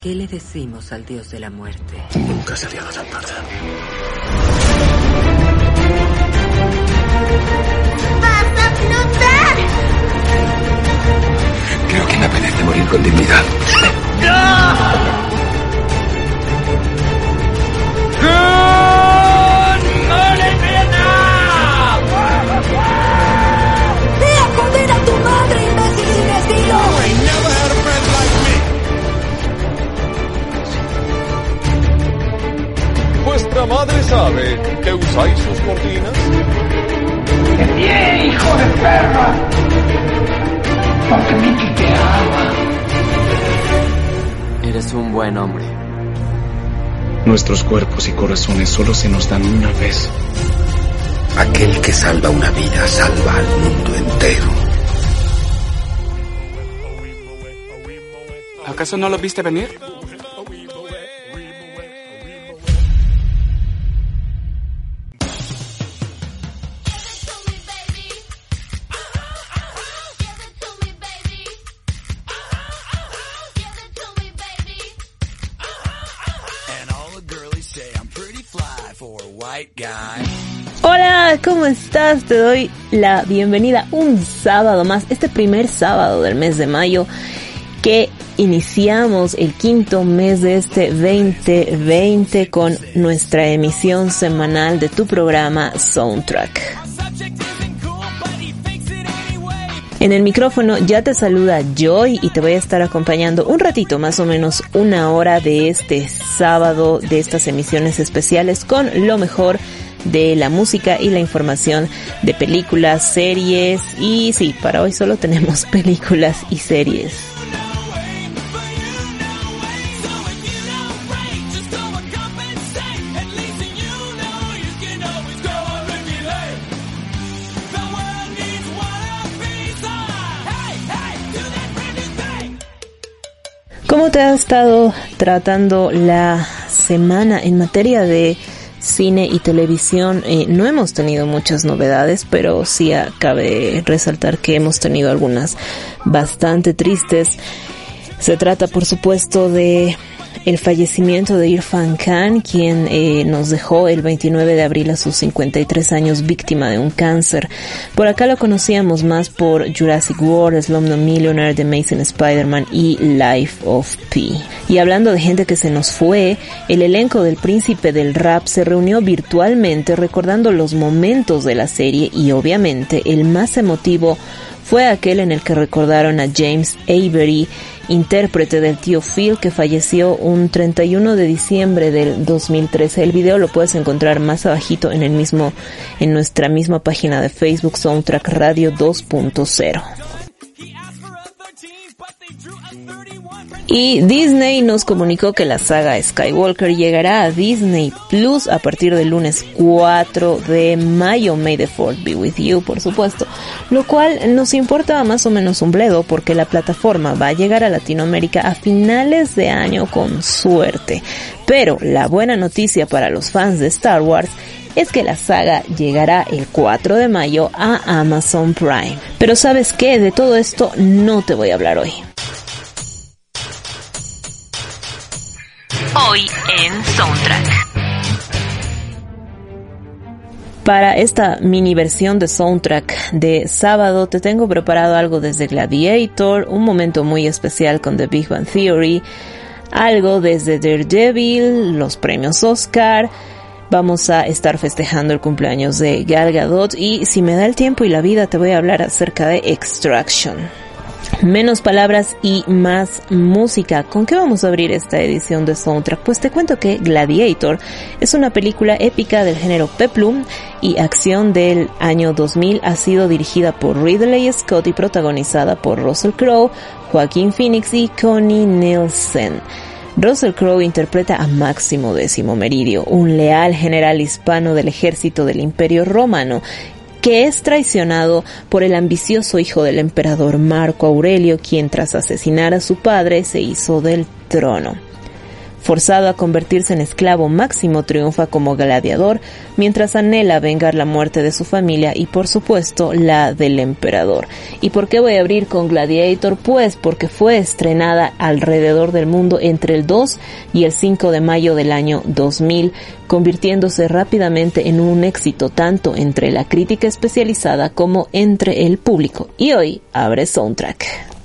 ¿Qué le decimos al dios de la muerte? Nunca se había dado tarde. ¡Vas a flotar! Creo que me apetece morir con dignidad. ¡Ve madre sabe que usáis sus cortinas? ¡Bien, hijo de perra! Porque Mickey te ama. Eres un buen hombre. Nuestros cuerpos y corazones solo se nos dan una vez. Aquel que salva una vida salva al mundo entero. ¿Acaso no lo viste venir? Estás? Te doy la bienvenida un sábado más, este primer sábado del mes de mayo que iniciamos el quinto mes de este 2020 con nuestra emisión semanal de tu programa Soundtrack. En el micrófono ya te saluda Joy y te voy a estar acompañando un ratito, más o menos una hora de este sábado, de estas emisiones especiales con lo mejor la música y la información de películas, series y sí, para hoy solo tenemos películas y series. ¿Cómo te ha estado tratando la semana en materia de cine y televisión? Eh, no hemos tenido muchas novedades, pero sí cabe resaltar que hemos tenido algunas bastante tristes. Se trata, por supuesto, de el fallecimiento de Irfan Khan, quien eh, nos dejó el 29 de abril a sus 53 años víctima de un cáncer. Por acá lo conocíamos más por Jurassic World, Slumdog Millionaire, The Amazing Spider-Man y Life of Pi. Y hablando de gente que se nos fue, el elenco del Príncipe del Rap se reunió virtualmente recordando los momentos de la serie y obviamente el más emotivo fue aquel en el que recordaron a James Avery, intérprete del tío Phil que falleció un 31 de diciembre del 2013. El video lo puedes encontrar más abajito en el mismo, en nuestra misma página de Facebook Soundtrack Radio 2.0. Y Disney nos comunicó que la saga Skywalker llegará a Disney Plus a partir del lunes 4 de mayo. May the Fourth be with you, por supuesto. Lo cual nos importa más o menos un bledo porque la plataforma va a llegar a Latinoamérica a finales de año con suerte. Pero la buena noticia para los fans de Star Wars es que la saga llegará el 4 de mayo a Amazon Prime. Pero sabes qué, de todo esto no te voy a hablar hoy. Hoy en Soundtrack. Para esta mini versión de soundtrack de sábado te tengo preparado algo desde Gladiator, un momento muy especial con The Big Bang Theory, algo desde Daredevil, los premios Oscar, vamos a estar festejando el cumpleaños de Gal Gadot y si me da el tiempo y la vida te voy a hablar acerca de Extraction. Menos palabras y más música. ¿Con qué vamos a abrir esta edición de Soundtrack? Pues te cuento que Gladiator es una película épica del género peplum y acción del año 2000. Ha sido dirigida por Ridley Scott y protagonizada por Russell Crowe, Joaquín Phoenix y Connie Nielsen. Russell Crowe interpreta a Máximo Décimo Meridio, un leal general hispano del ejército del Imperio Romano, que es traicionado por el ambicioso hijo del emperador Marco Aurelio, quien tras asesinar a su padre se hizo del trono. Forzado a convertirse en esclavo, Máximo triunfa como gladiador, mientras anhela vengar la muerte de su familia y por supuesto la del emperador. ¿Y por qué voy a abrir con Gladiator? Pues porque fue estrenada alrededor del mundo entre el 2 y el 5 de mayo del año 2000, convirtiéndose rápidamente en un éxito tanto entre la crítica especializada como entre el público. Y hoy abre Soundtrack.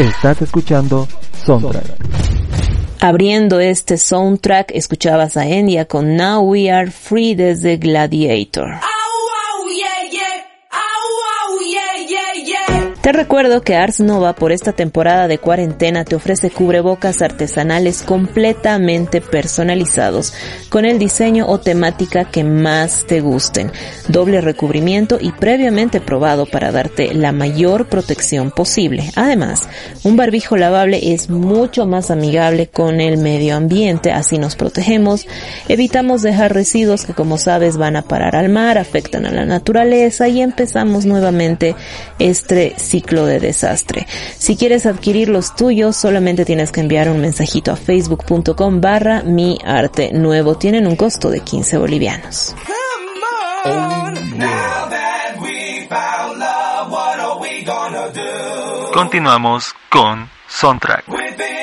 Estás escuchando Soundtrack. Abriendo este soundtrack, escuchabas a Enya con Now We Are Free desde Gladiator. Te recuerdo que Ars Nova por esta temporada de cuarentena te ofrece cubrebocas artesanales completamente personalizados con el diseño o temática que más te gusten, doble recubrimiento y previamente probado para darte la mayor protección posible. Además, un barbijo lavable es mucho más amigable con el medio ambiente, así nos protegemos, evitamos dejar residuos que como sabes van a parar al mar, afectan a la naturaleza y empezamos nuevamente este ciclo de desastre. Si quieres adquirir los tuyos, solamente tienes que enviar un mensajito a facebook.com barra mi arte nuevo. Tienen un costo de 15 bolivianos. Continuamos con Soundtrack.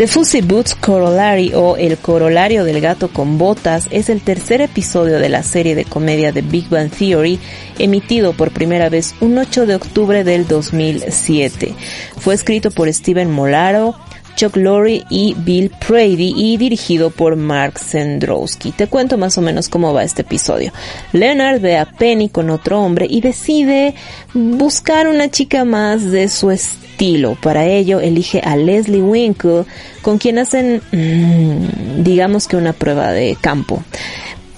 The Fussy Boots Corollary o El Corolario del Gato con Botas es el tercer episodio de la serie de comedia de Big Bang Theory, emitido por primera vez un 8 de octubre del 2007. Fue escrito por Steven Molaro, Chuck Lorre y Bill Prady y dirigido por Mark Sendrowski. Te cuento más o menos cómo va este episodio. Leonard ve a Penny con otro hombre y decide buscar una chica más de su estilo. Para ello elige a Leslie Winkle con quien hacen mmm, digamos que una prueba de campo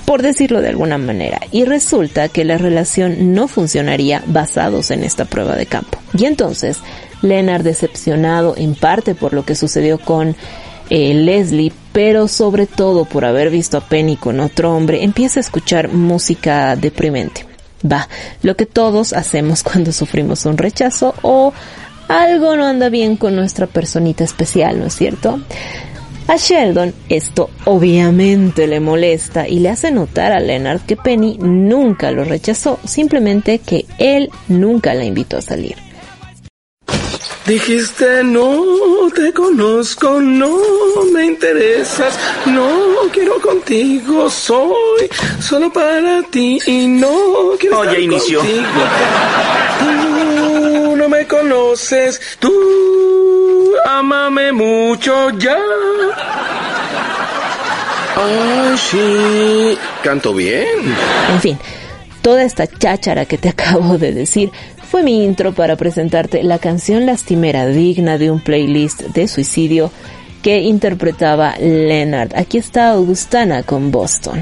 por decirlo de alguna manera, y resulta que la relación no funcionaría basados en esta prueba de campo. Y entonces, Leonard decepcionado en parte por lo que sucedió con eh, Leslie, pero sobre todo por haber visto a Penny con otro hombre, empieza a escuchar música deprimente. Va, lo que todos hacemos cuando sufrimos un rechazo o algo no anda bien con nuestra personita especial, ¿no es cierto? A Sheldon esto obviamente le molesta y le hace notar a Leonard que Penny nunca lo rechazó, simplemente que él nunca la invitó a salir. Dijiste no te conozco, no me interesas, no quiero contigo, soy solo para ti y no quiero oh, ya inició. contigo. Tú no me conoces, tú amame mucho ya. Ay, sí, canto bien. En fin, toda esta cháchara que te acabo de decir fue mi intro para presentarte la canción lastimera digna de un playlist de suicidio que interpretaba Leonard. Aquí está Augustana con Boston.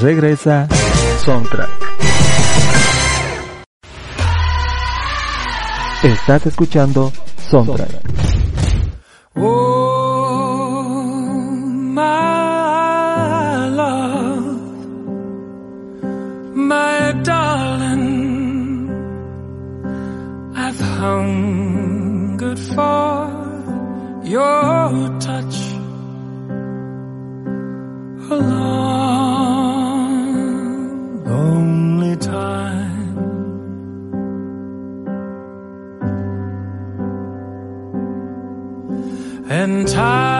Regresa Soundtrack. Estás escuchando Soundtrack. Oh, my love, my darling, I've hungered for your and tired.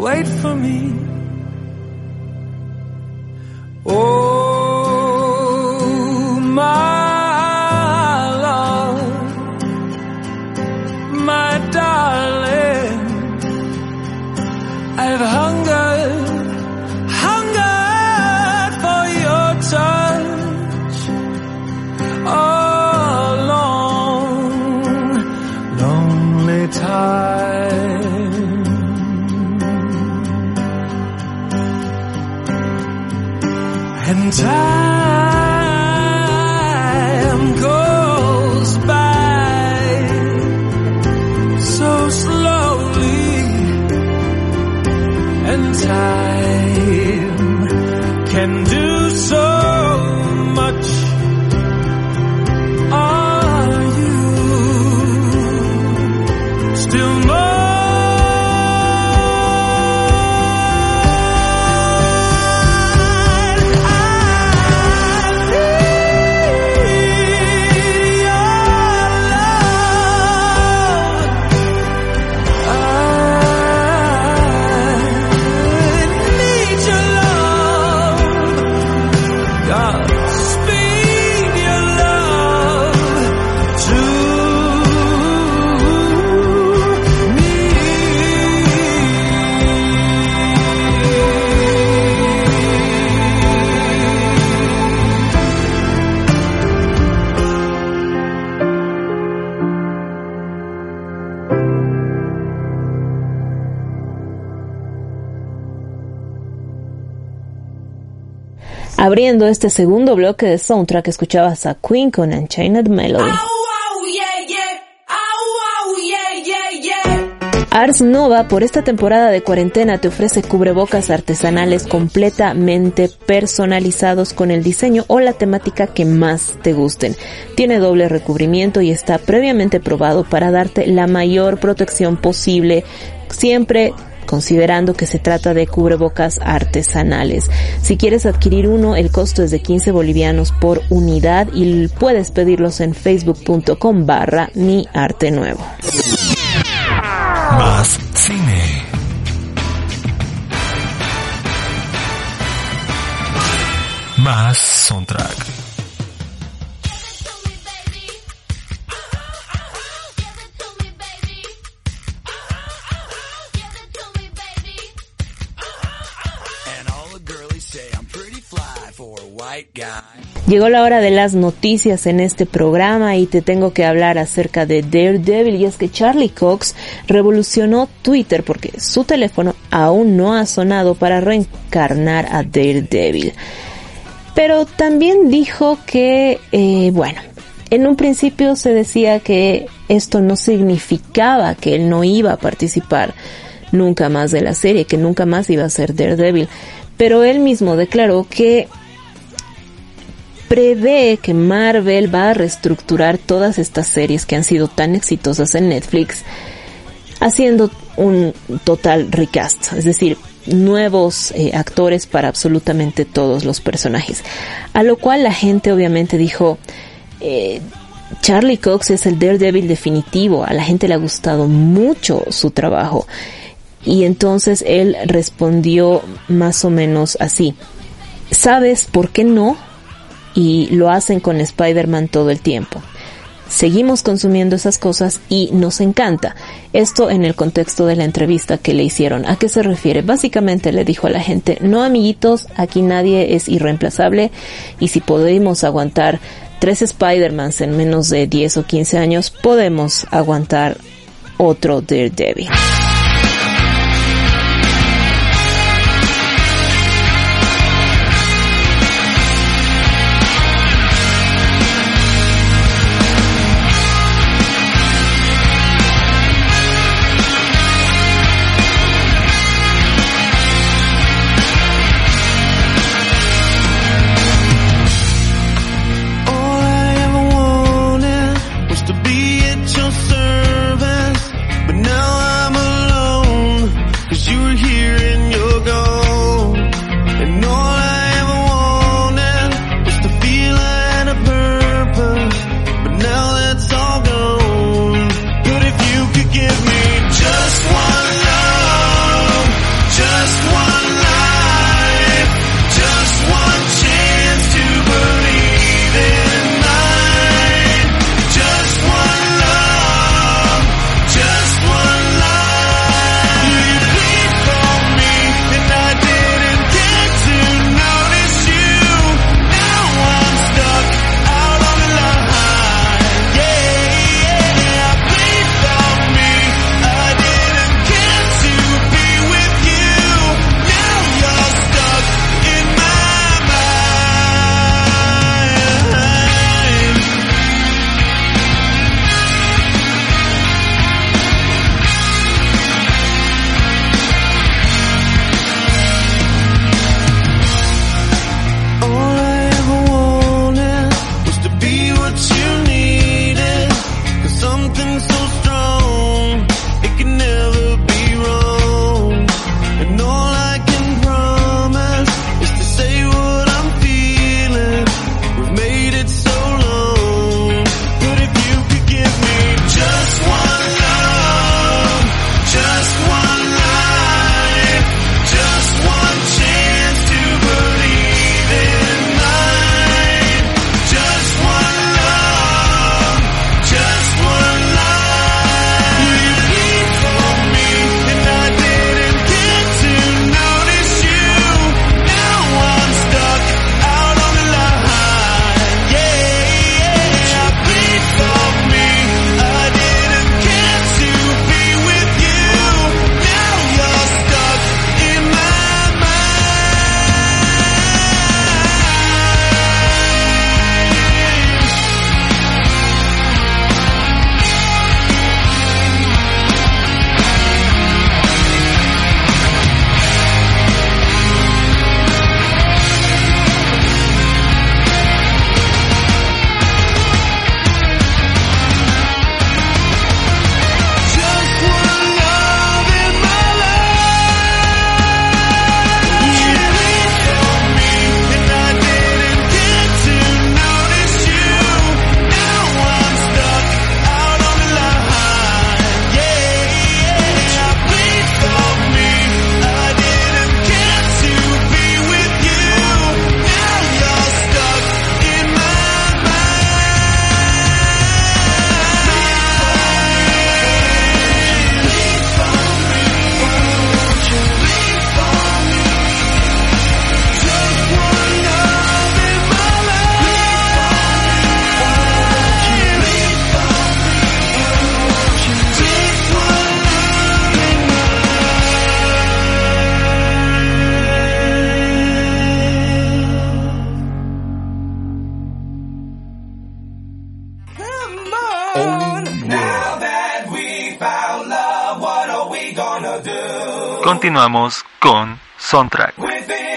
Wait for me. Abriendo este segundo bloque de soundtrack escuchabas a Queen con Unchained Melody. Ars Nova por esta temporada de cuarentena te ofrece cubrebocas artesanales completamente personalizados con el diseño o la temática que más te gusten. Tiene doble recubrimiento y está previamente probado para darte la mayor protección posible, siempre considerando que se trata de cubrebocas artesanales. Si quieres adquirir uno, el costo es de 15 bolivianos por unidad y puedes pedirlos en facebook.com barra mi arte nuevo. Más cine. Más soundtrack. Llegó la hora de las noticias en este programa y te tengo que hablar acerca de Daredevil y es que Charlie Cox revolucionó Twitter porque su teléfono aún no ha sonado para reencarnar a Daredevil. Pero también dijo que, eh, bueno, en un principio se decía que esto no significaba que él no iba a participar nunca más de la serie, que nunca más iba a ser Daredevil. Pero él mismo declaró que prevé que Marvel va a reestructurar todas estas series que han sido tan exitosas en Netflix, haciendo un total recast, es decir, nuevos eh, actores para absolutamente todos los personajes. A lo cual la gente obviamente dijo, eh, Charlie Cox es el Daredevil definitivo, a la gente le ha gustado mucho su trabajo. Y entonces él respondió más o menos así. ¿Sabes por qué no? Y lo hacen con Spider-Man todo el tiempo. Seguimos consumiendo esas cosas y nos encanta. Esto en el contexto de la entrevista que le hicieron. ¿A qué se refiere? Básicamente le dijo a la gente, no amiguitos, aquí nadie es irreemplazable y si podemos aguantar tres Spider-Mans en menos de 10 o 15 años, podemos aguantar otro Daredevil. Continuamos con Soundtrack.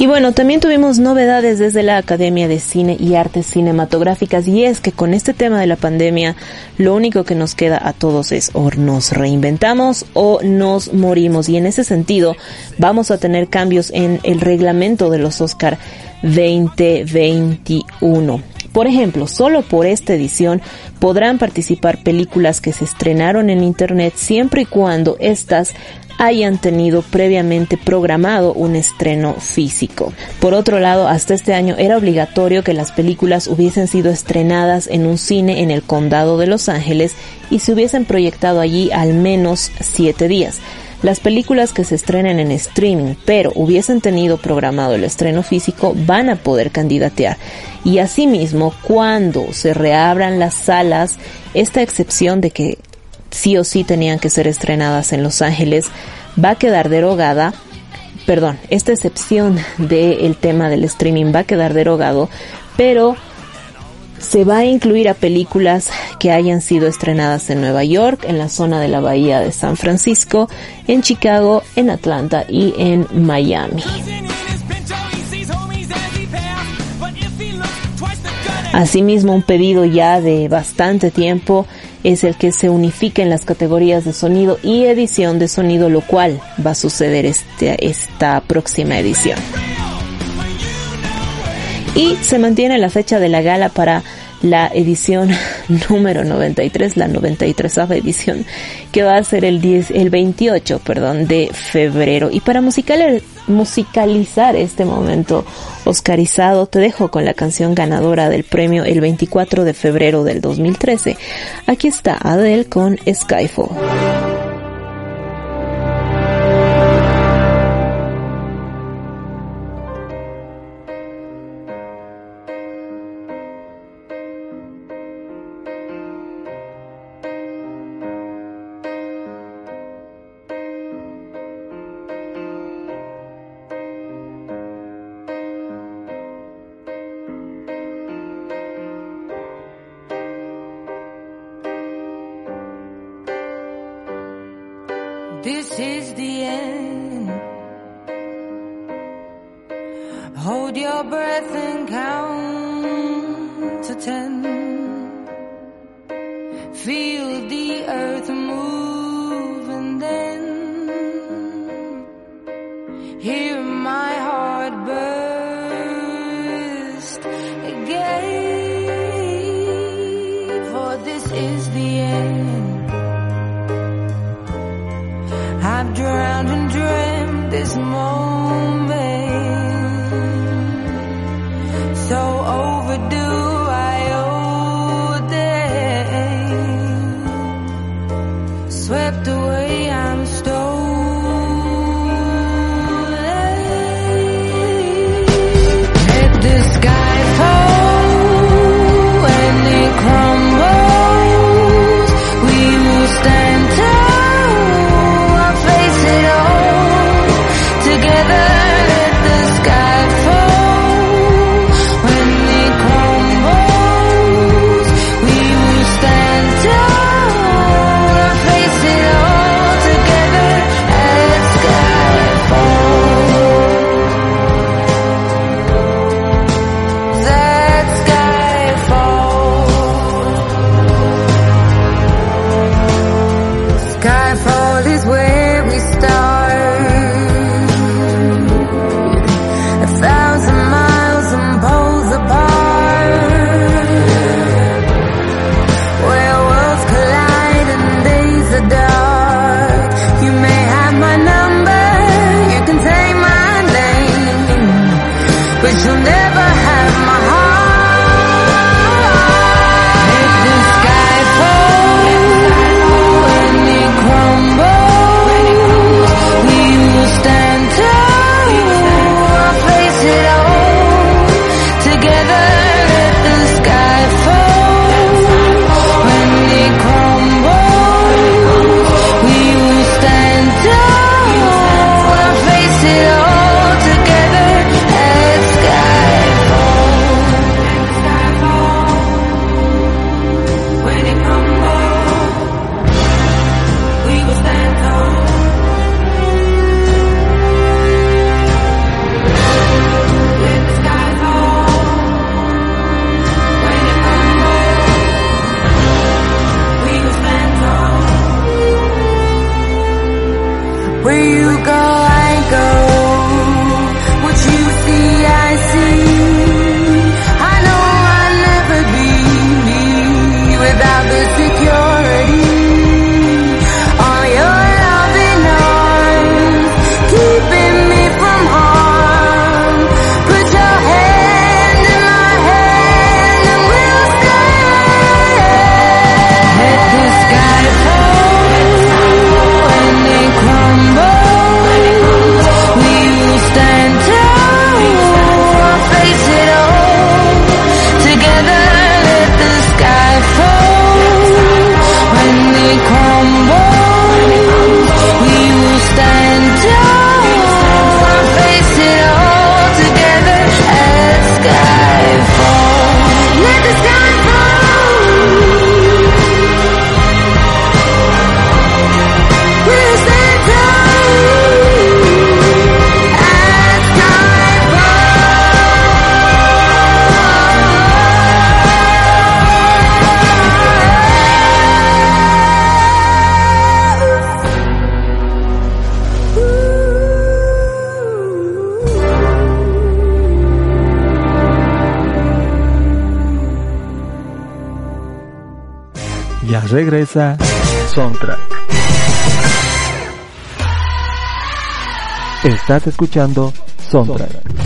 Y bueno, también tuvimos novedades desde la Academia de Cine y Artes Cinematográficas y es que con este tema de la pandemia lo único que nos queda a todos es o nos reinventamos o nos morimos y en ese sentido vamos a tener cambios en el reglamento de los Oscar 2021. Por ejemplo, solo por esta edición podrán participar películas que se estrenaron en Internet siempre y cuando éstas hayan tenido previamente programado un estreno físico. Por otro lado, hasta este año era obligatorio que las películas hubiesen sido estrenadas en un cine en el condado de Los Ángeles y se hubiesen proyectado allí al menos siete días. Las películas que se estrenen en streaming, pero hubiesen tenido programado el estreno físico, van a poder candidatear. Y asimismo, cuando se reabran las salas, esta excepción de que sí o sí tenían que ser estrenadas en Los Ángeles, va a quedar derogada. Perdón, esta excepción del tema del streaming va a quedar derogado, pero se va a incluir a películas que hayan sido estrenadas en Nueva York, en la zona de la bahía de San Francisco, en Chicago, en Atlanta y en Miami. Asimismo, un pedido ya de bastante tiempo es el que se unifiquen las categorías de sonido y edición de sonido, lo cual va a suceder este, esta próxima edición. Y se mantiene la fecha de la gala para la edición número 93, la 93 edición, que va a ser el 10, el 28, perdón, de febrero. Y para musicalizar este momento oscarizado, te dejo con la canción ganadora del premio el 24 de febrero del 2013. Aquí está Adele con Skyfall. Regresa Soundtrack. Estás escuchando Soundtrack.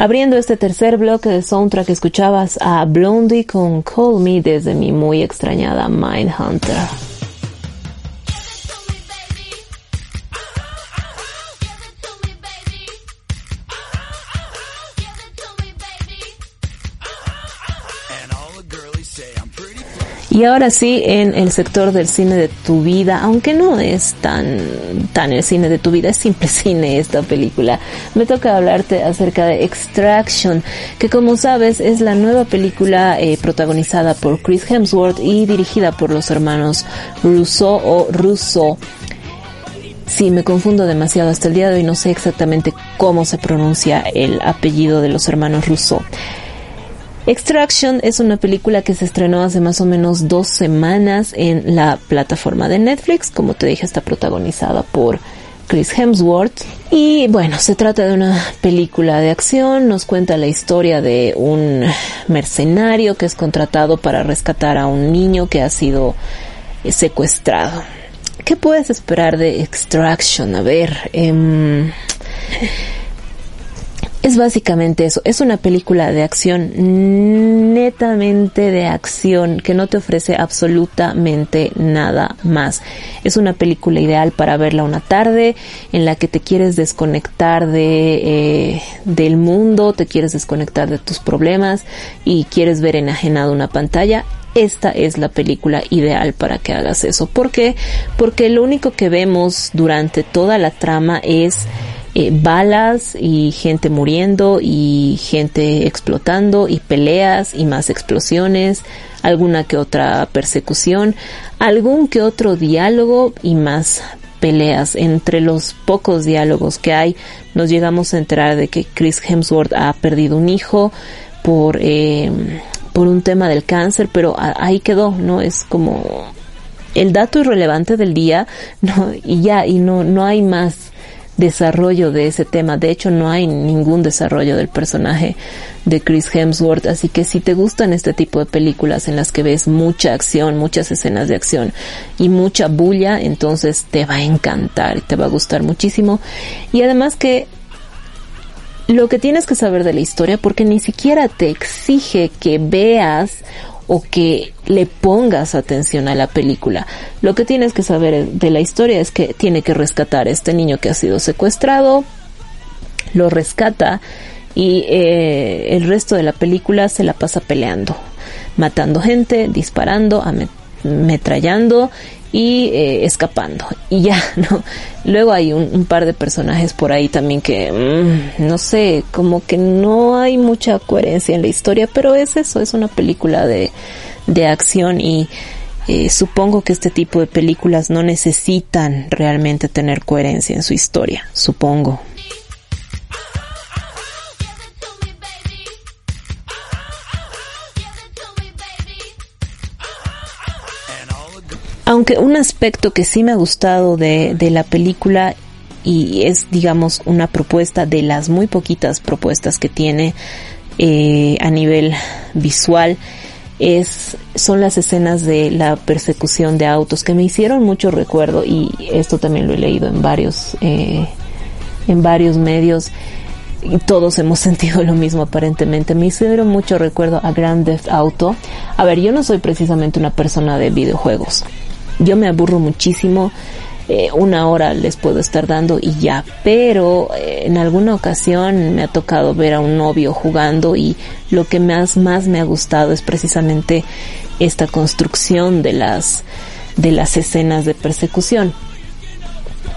Abriendo este tercer bloque de soundtrack escuchabas a Blondie con Call Me desde mi muy extrañada Mindhunter. Y ahora sí, en el sector del cine de tu vida, aunque no es tan, tan el cine de tu vida, es simple cine esta película. Me toca hablarte acerca de Extraction, que como sabes es la nueva película eh, protagonizada por Chris Hemsworth y dirigida por los hermanos Russo o Russo. Sí, me confundo demasiado hasta el día de hoy, no sé exactamente cómo se pronuncia el apellido de los hermanos Russo. Extraction es una película que se estrenó hace más o menos dos semanas en la plataforma de Netflix. Como te dije, está protagonizada por Chris Hemsworth. Y bueno, se trata de una película de acción. Nos cuenta la historia de un mercenario que es contratado para rescatar a un niño que ha sido secuestrado. ¿Qué puedes esperar de Extraction? A ver, eh, es básicamente eso, es una película de acción, netamente de acción, que no te ofrece absolutamente nada más. Es una película ideal para verla una tarde, en la que te quieres desconectar de, eh, del mundo, te quieres desconectar de tus problemas y quieres ver enajenado una pantalla. Esta es la película ideal para que hagas eso. ¿Por qué? Porque lo único que vemos durante toda la trama es eh, balas y gente muriendo y gente explotando y peleas y más explosiones, alguna que otra persecución, algún que otro diálogo y más peleas. Entre los pocos diálogos que hay, nos llegamos a enterar de que Chris Hemsworth ha perdido un hijo por, eh, por un tema del cáncer, pero ahí quedó, ¿no? Es como el dato irrelevante del día, ¿no? Y ya, y no, no hay más desarrollo de ese tema. De hecho, no hay ningún desarrollo del personaje de Chris Hemsworth. Así que si te gustan este tipo de películas en las que ves mucha acción, muchas escenas de acción y mucha bulla, entonces te va a encantar, te va a gustar muchísimo. Y además que lo que tienes que saber de la historia, porque ni siquiera te exige que veas o que le pongas atención a la película. Lo que tienes que saber de la historia es que tiene que rescatar a este niño que ha sido secuestrado, lo rescata y eh, el resto de la película se la pasa peleando, matando gente, disparando, ametrallando y eh, escapando. Y ya no luego hay un, par de personajes por ahí también que mm, no sé como que no hay mucha coherencia en la historia pero es eso es una película de, de acción y eh, supongo que este tipo de películas no necesitan realmente tener coherencia en su historia supongo Aunque un aspecto que sí me ha gustado de, de la película y es, digamos, una propuesta de las muy poquitas propuestas que tiene eh, a nivel visual, es, son las escenas de la persecución de autos que me hicieron mucho recuerdo y esto también lo he leído en varios, eh, en varios medios y todos hemos sentido lo mismo aparentemente. Me hicieron mucho recuerdo a Grand Theft Auto. A ver, yo no soy precisamente una persona de videojuegos yo me aburro muchísimo. Eh, una hora les puedo estar dando y ya, pero eh, en alguna ocasión me ha tocado ver a un novio jugando y lo que más, más me ha gustado es precisamente esta construcción de las, de las escenas de persecución.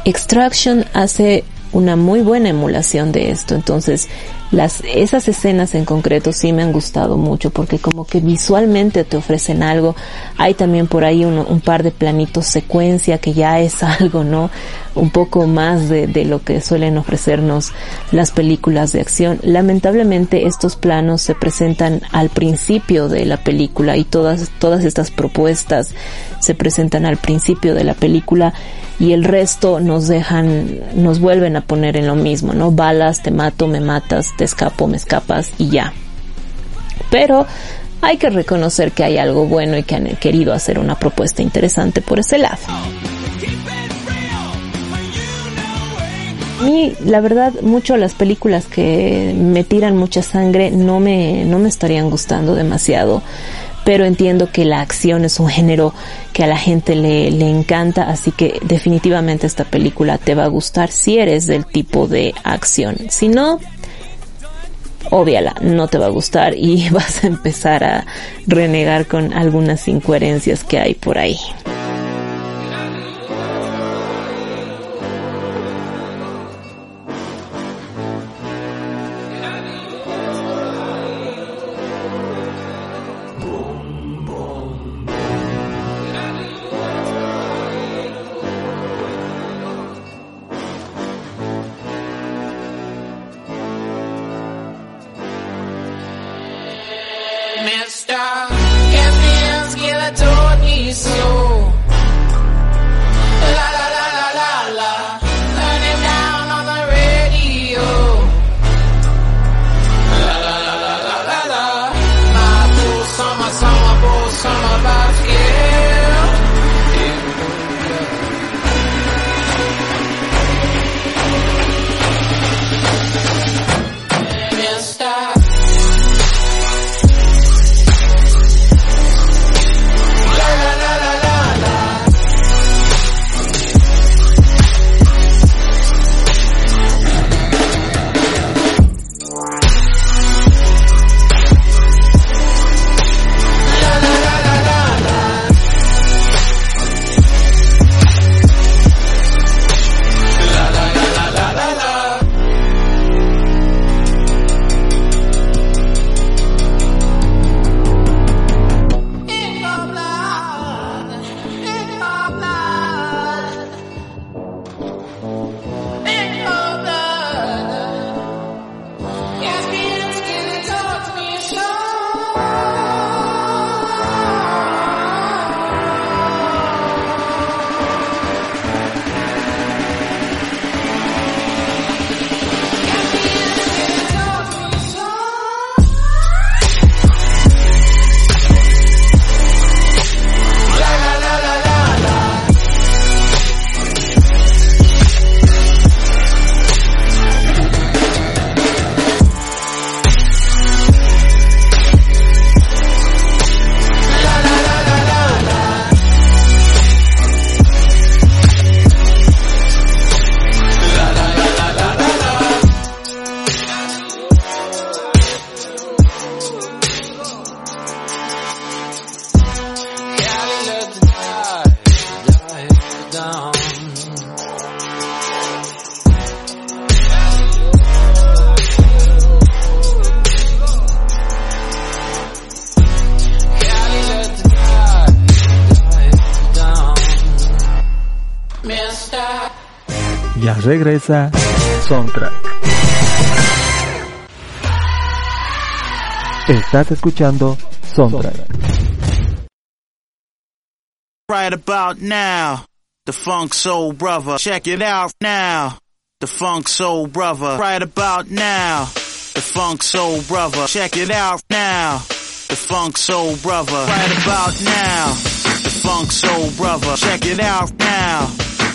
Extraction hace una muy buena emulación de esto, entonces las, esas escenas en concreto sí me han gustado mucho porque como que visualmente te ofrecen algo. Hay también por ahí un, un par de planitos secuencia que ya es algo, ¿no? Un poco más de, de lo que suelen ofrecernos las películas de acción. Lamentablemente estos planos se presentan al principio de la película y todas, todas estas propuestas se presentan al principio de la película y el resto nos dejan, nos vuelven a poner en lo mismo, ¿no? Balas, te mato, me matas, te escapo, me escapas y ya. Pero hay que reconocer que hay algo bueno y que han querido hacer una propuesta interesante por ese lado. A mí, la verdad, mucho las películas que me tiran mucha sangre no me, no me estarían gustando demasiado. Pero entiendo que la acción es un género que a la gente le, le encanta, así que definitivamente esta película te va a gustar si eres del tipo de acción. Si no, óbviala, no te va a gustar y vas a empezar a renegar con algunas incoherencias que hay por ahí. Ya regresa Soundtrack. Estás escuchando Soundtrack. Right about now, the Funk Soul Brother. Check it out now. The Funk Soul Brother. Right about now, the Funk Soul Brother. Check it out now. The Funk Soul Brother. Right about now, the Funk Soul Brother. Check it out now.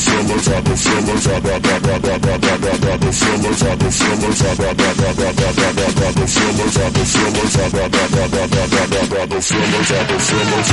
fillers, I go fillers, I go fillers, I go fillers, I go fillers, I go fillers, I go fillers, I go fillers, I go fillers, I go fillers, I go fillers,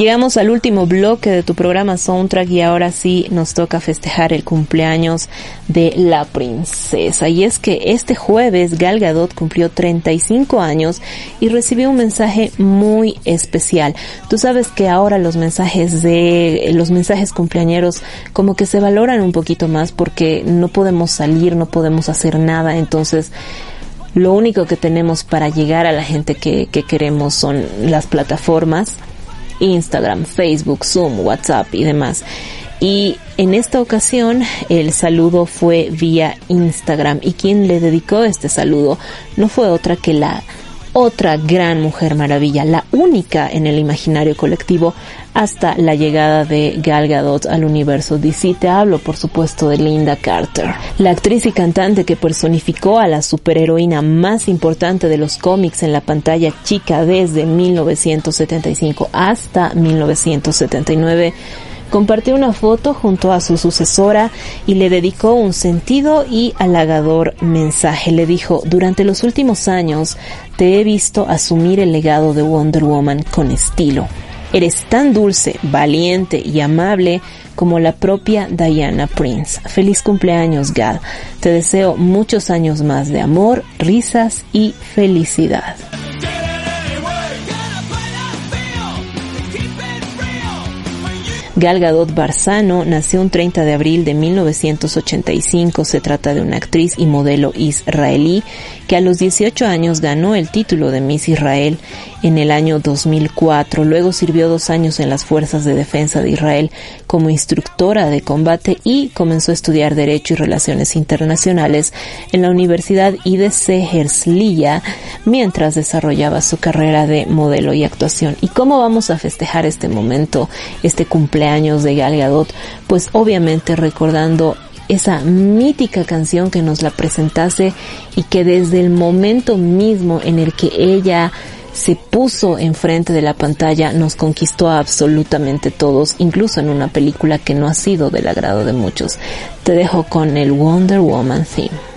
Llegamos al último bloque de tu programa Soundtrack y ahora sí nos toca festejar el cumpleaños de la princesa. Y es que este jueves Gal Gadot cumplió 35 años y recibió un mensaje muy especial. Tú sabes que ahora los mensajes de los mensajes cumpleañeros como que se valoran un poquito más porque no podemos salir, no podemos hacer nada, entonces lo único que tenemos para llegar a la gente que, que queremos son las plataformas Instagram, Facebook, Zoom, WhatsApp y demás. Y en esta ocasión el saludo fue vía Instagram y quien le dedicó este saludo no fue otra que la otra gran mujer maravilla, la única en el imaginario colectivo hasta la llegada de Gal Gadot al universo DC. Te hablo, por supuesto, de Linda Carter, la actriz y cantante que personificó a la superheroína más importante de los cómics en la pantalla chica desde 1975 hasta 1979 compartió una foto junto a su sucesora y le dedicó un sentido y halagador mensaje. Le dijo, durante los últimos años te he visto asumir el legado de Wonder Woman con estilo. Eres tan dulce, valiente y amable como la propia Diana Prince. Feliz cumpleaños, Gal. Te deseo muchos años más de amor, risas y felicidad. Gal Gadot Barzano nació un 30 de abril de 1985. Se trata de una actriz y modelo israelí que a los 18 años ganó el título de Miss Israel en el año 2004. Luego sirvió dos años en las Fuerzas de Defensa de Israel como instructora de combate y comenzó a estudiar Derecho y Relaciones Internacionales en la Universidad IDC Herzliya mientras desarrollaba su carrera de modelo y actuación. ¿Y cómo vamos a festejar este momento, este cumpleaños? años de Gal Gadot, pues obviamente recordando esa mítica canción que nos la presentase y que desde el momento mismo en el que ella se puso enfrente de la pantalla nos conquistó a absolutamente todos, incluso en una película que no ha sido del agrado de muchos. Te dejo con el Wonder Woman theme.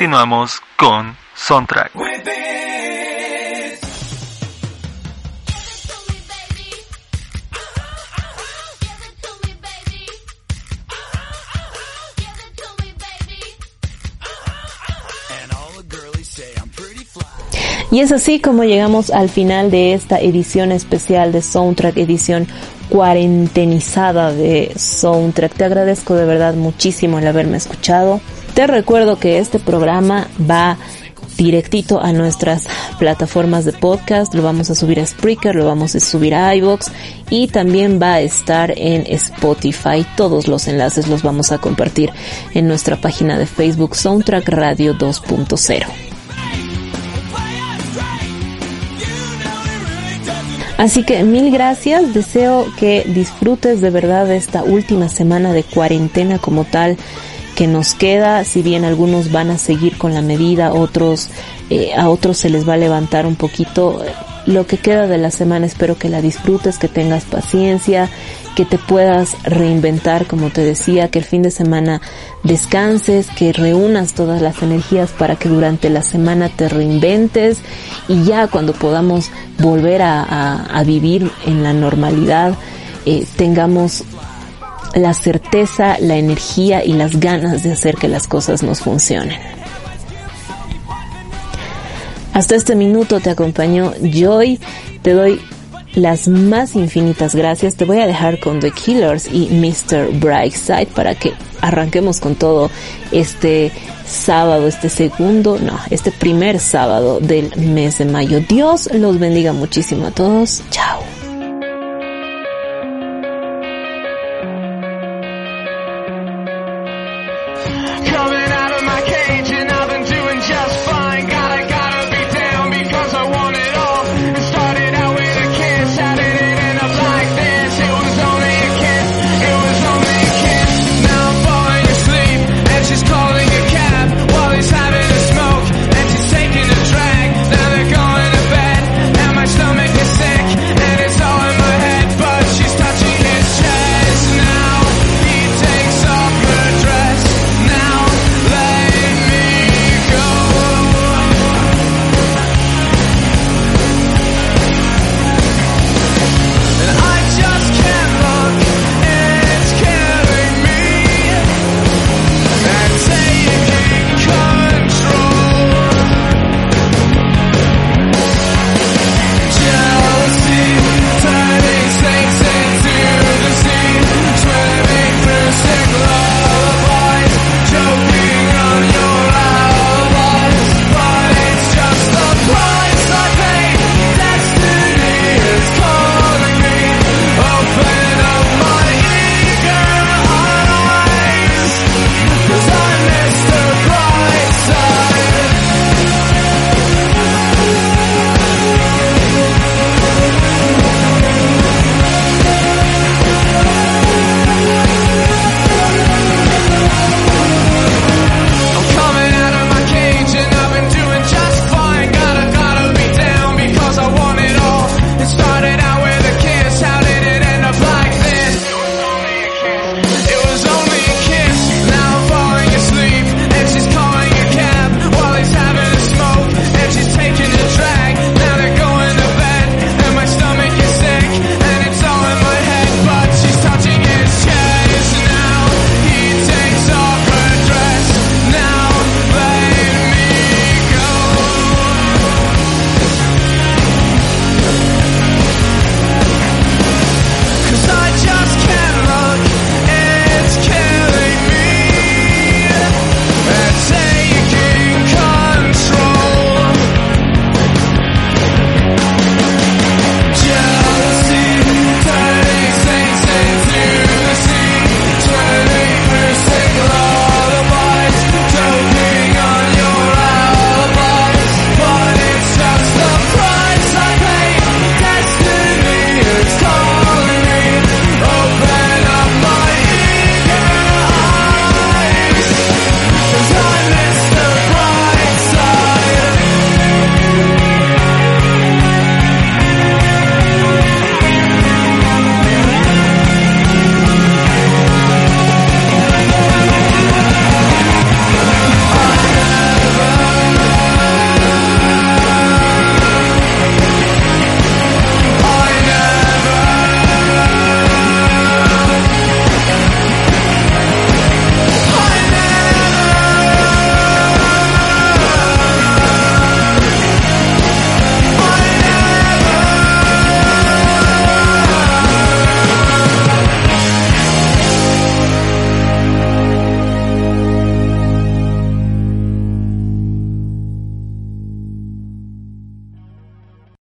Continuamos con Soundtrack. Y es así como llegamos al final de esta edición especial de Soundtrack, edición cuarentenizada de Soundtrack. Te agradezco de verdad muchísimo el haberme escuchado. Te recuerdo que este programa va directito a nuestras plataformas de podcast, lo vamos a subir a Spreaker, lo vamos a subir a iVoox y también va a estar en Spotify. Todos los enlaces los vamos a compartir en nuestra página de Facebook Soundtrack Radio 2.0. Así que mil gracias, deseo que disfrutes de verdad esta última semana de cuarentena como tal que nos queda, si bien algunos van a seguir con la medida, otros eh, a otros se les va a levantar un poquito lo que queda de la semana, espero que la disfrutes, que tengas paciencia, que te puedas reinventar, como te decía, que el fin de semana descanses, que reúnas todas las energías para que durante la semana te reinventes y ya cuando podamos volver a vivir en la normalidad, eh, tengamos la certeza, la energía y las ganas de hacer que las cosas nos funcionen. Hasta este minuto te acompañó Joy. Te doy las más infinitas gracias. Te voy a dejar con The Killers y Mr. Brightside para que arranquemos con todo este sábado, este segundo, no, este primer sábado del mes de mayo. Dios los bendiga muchísimo a todos. Chao.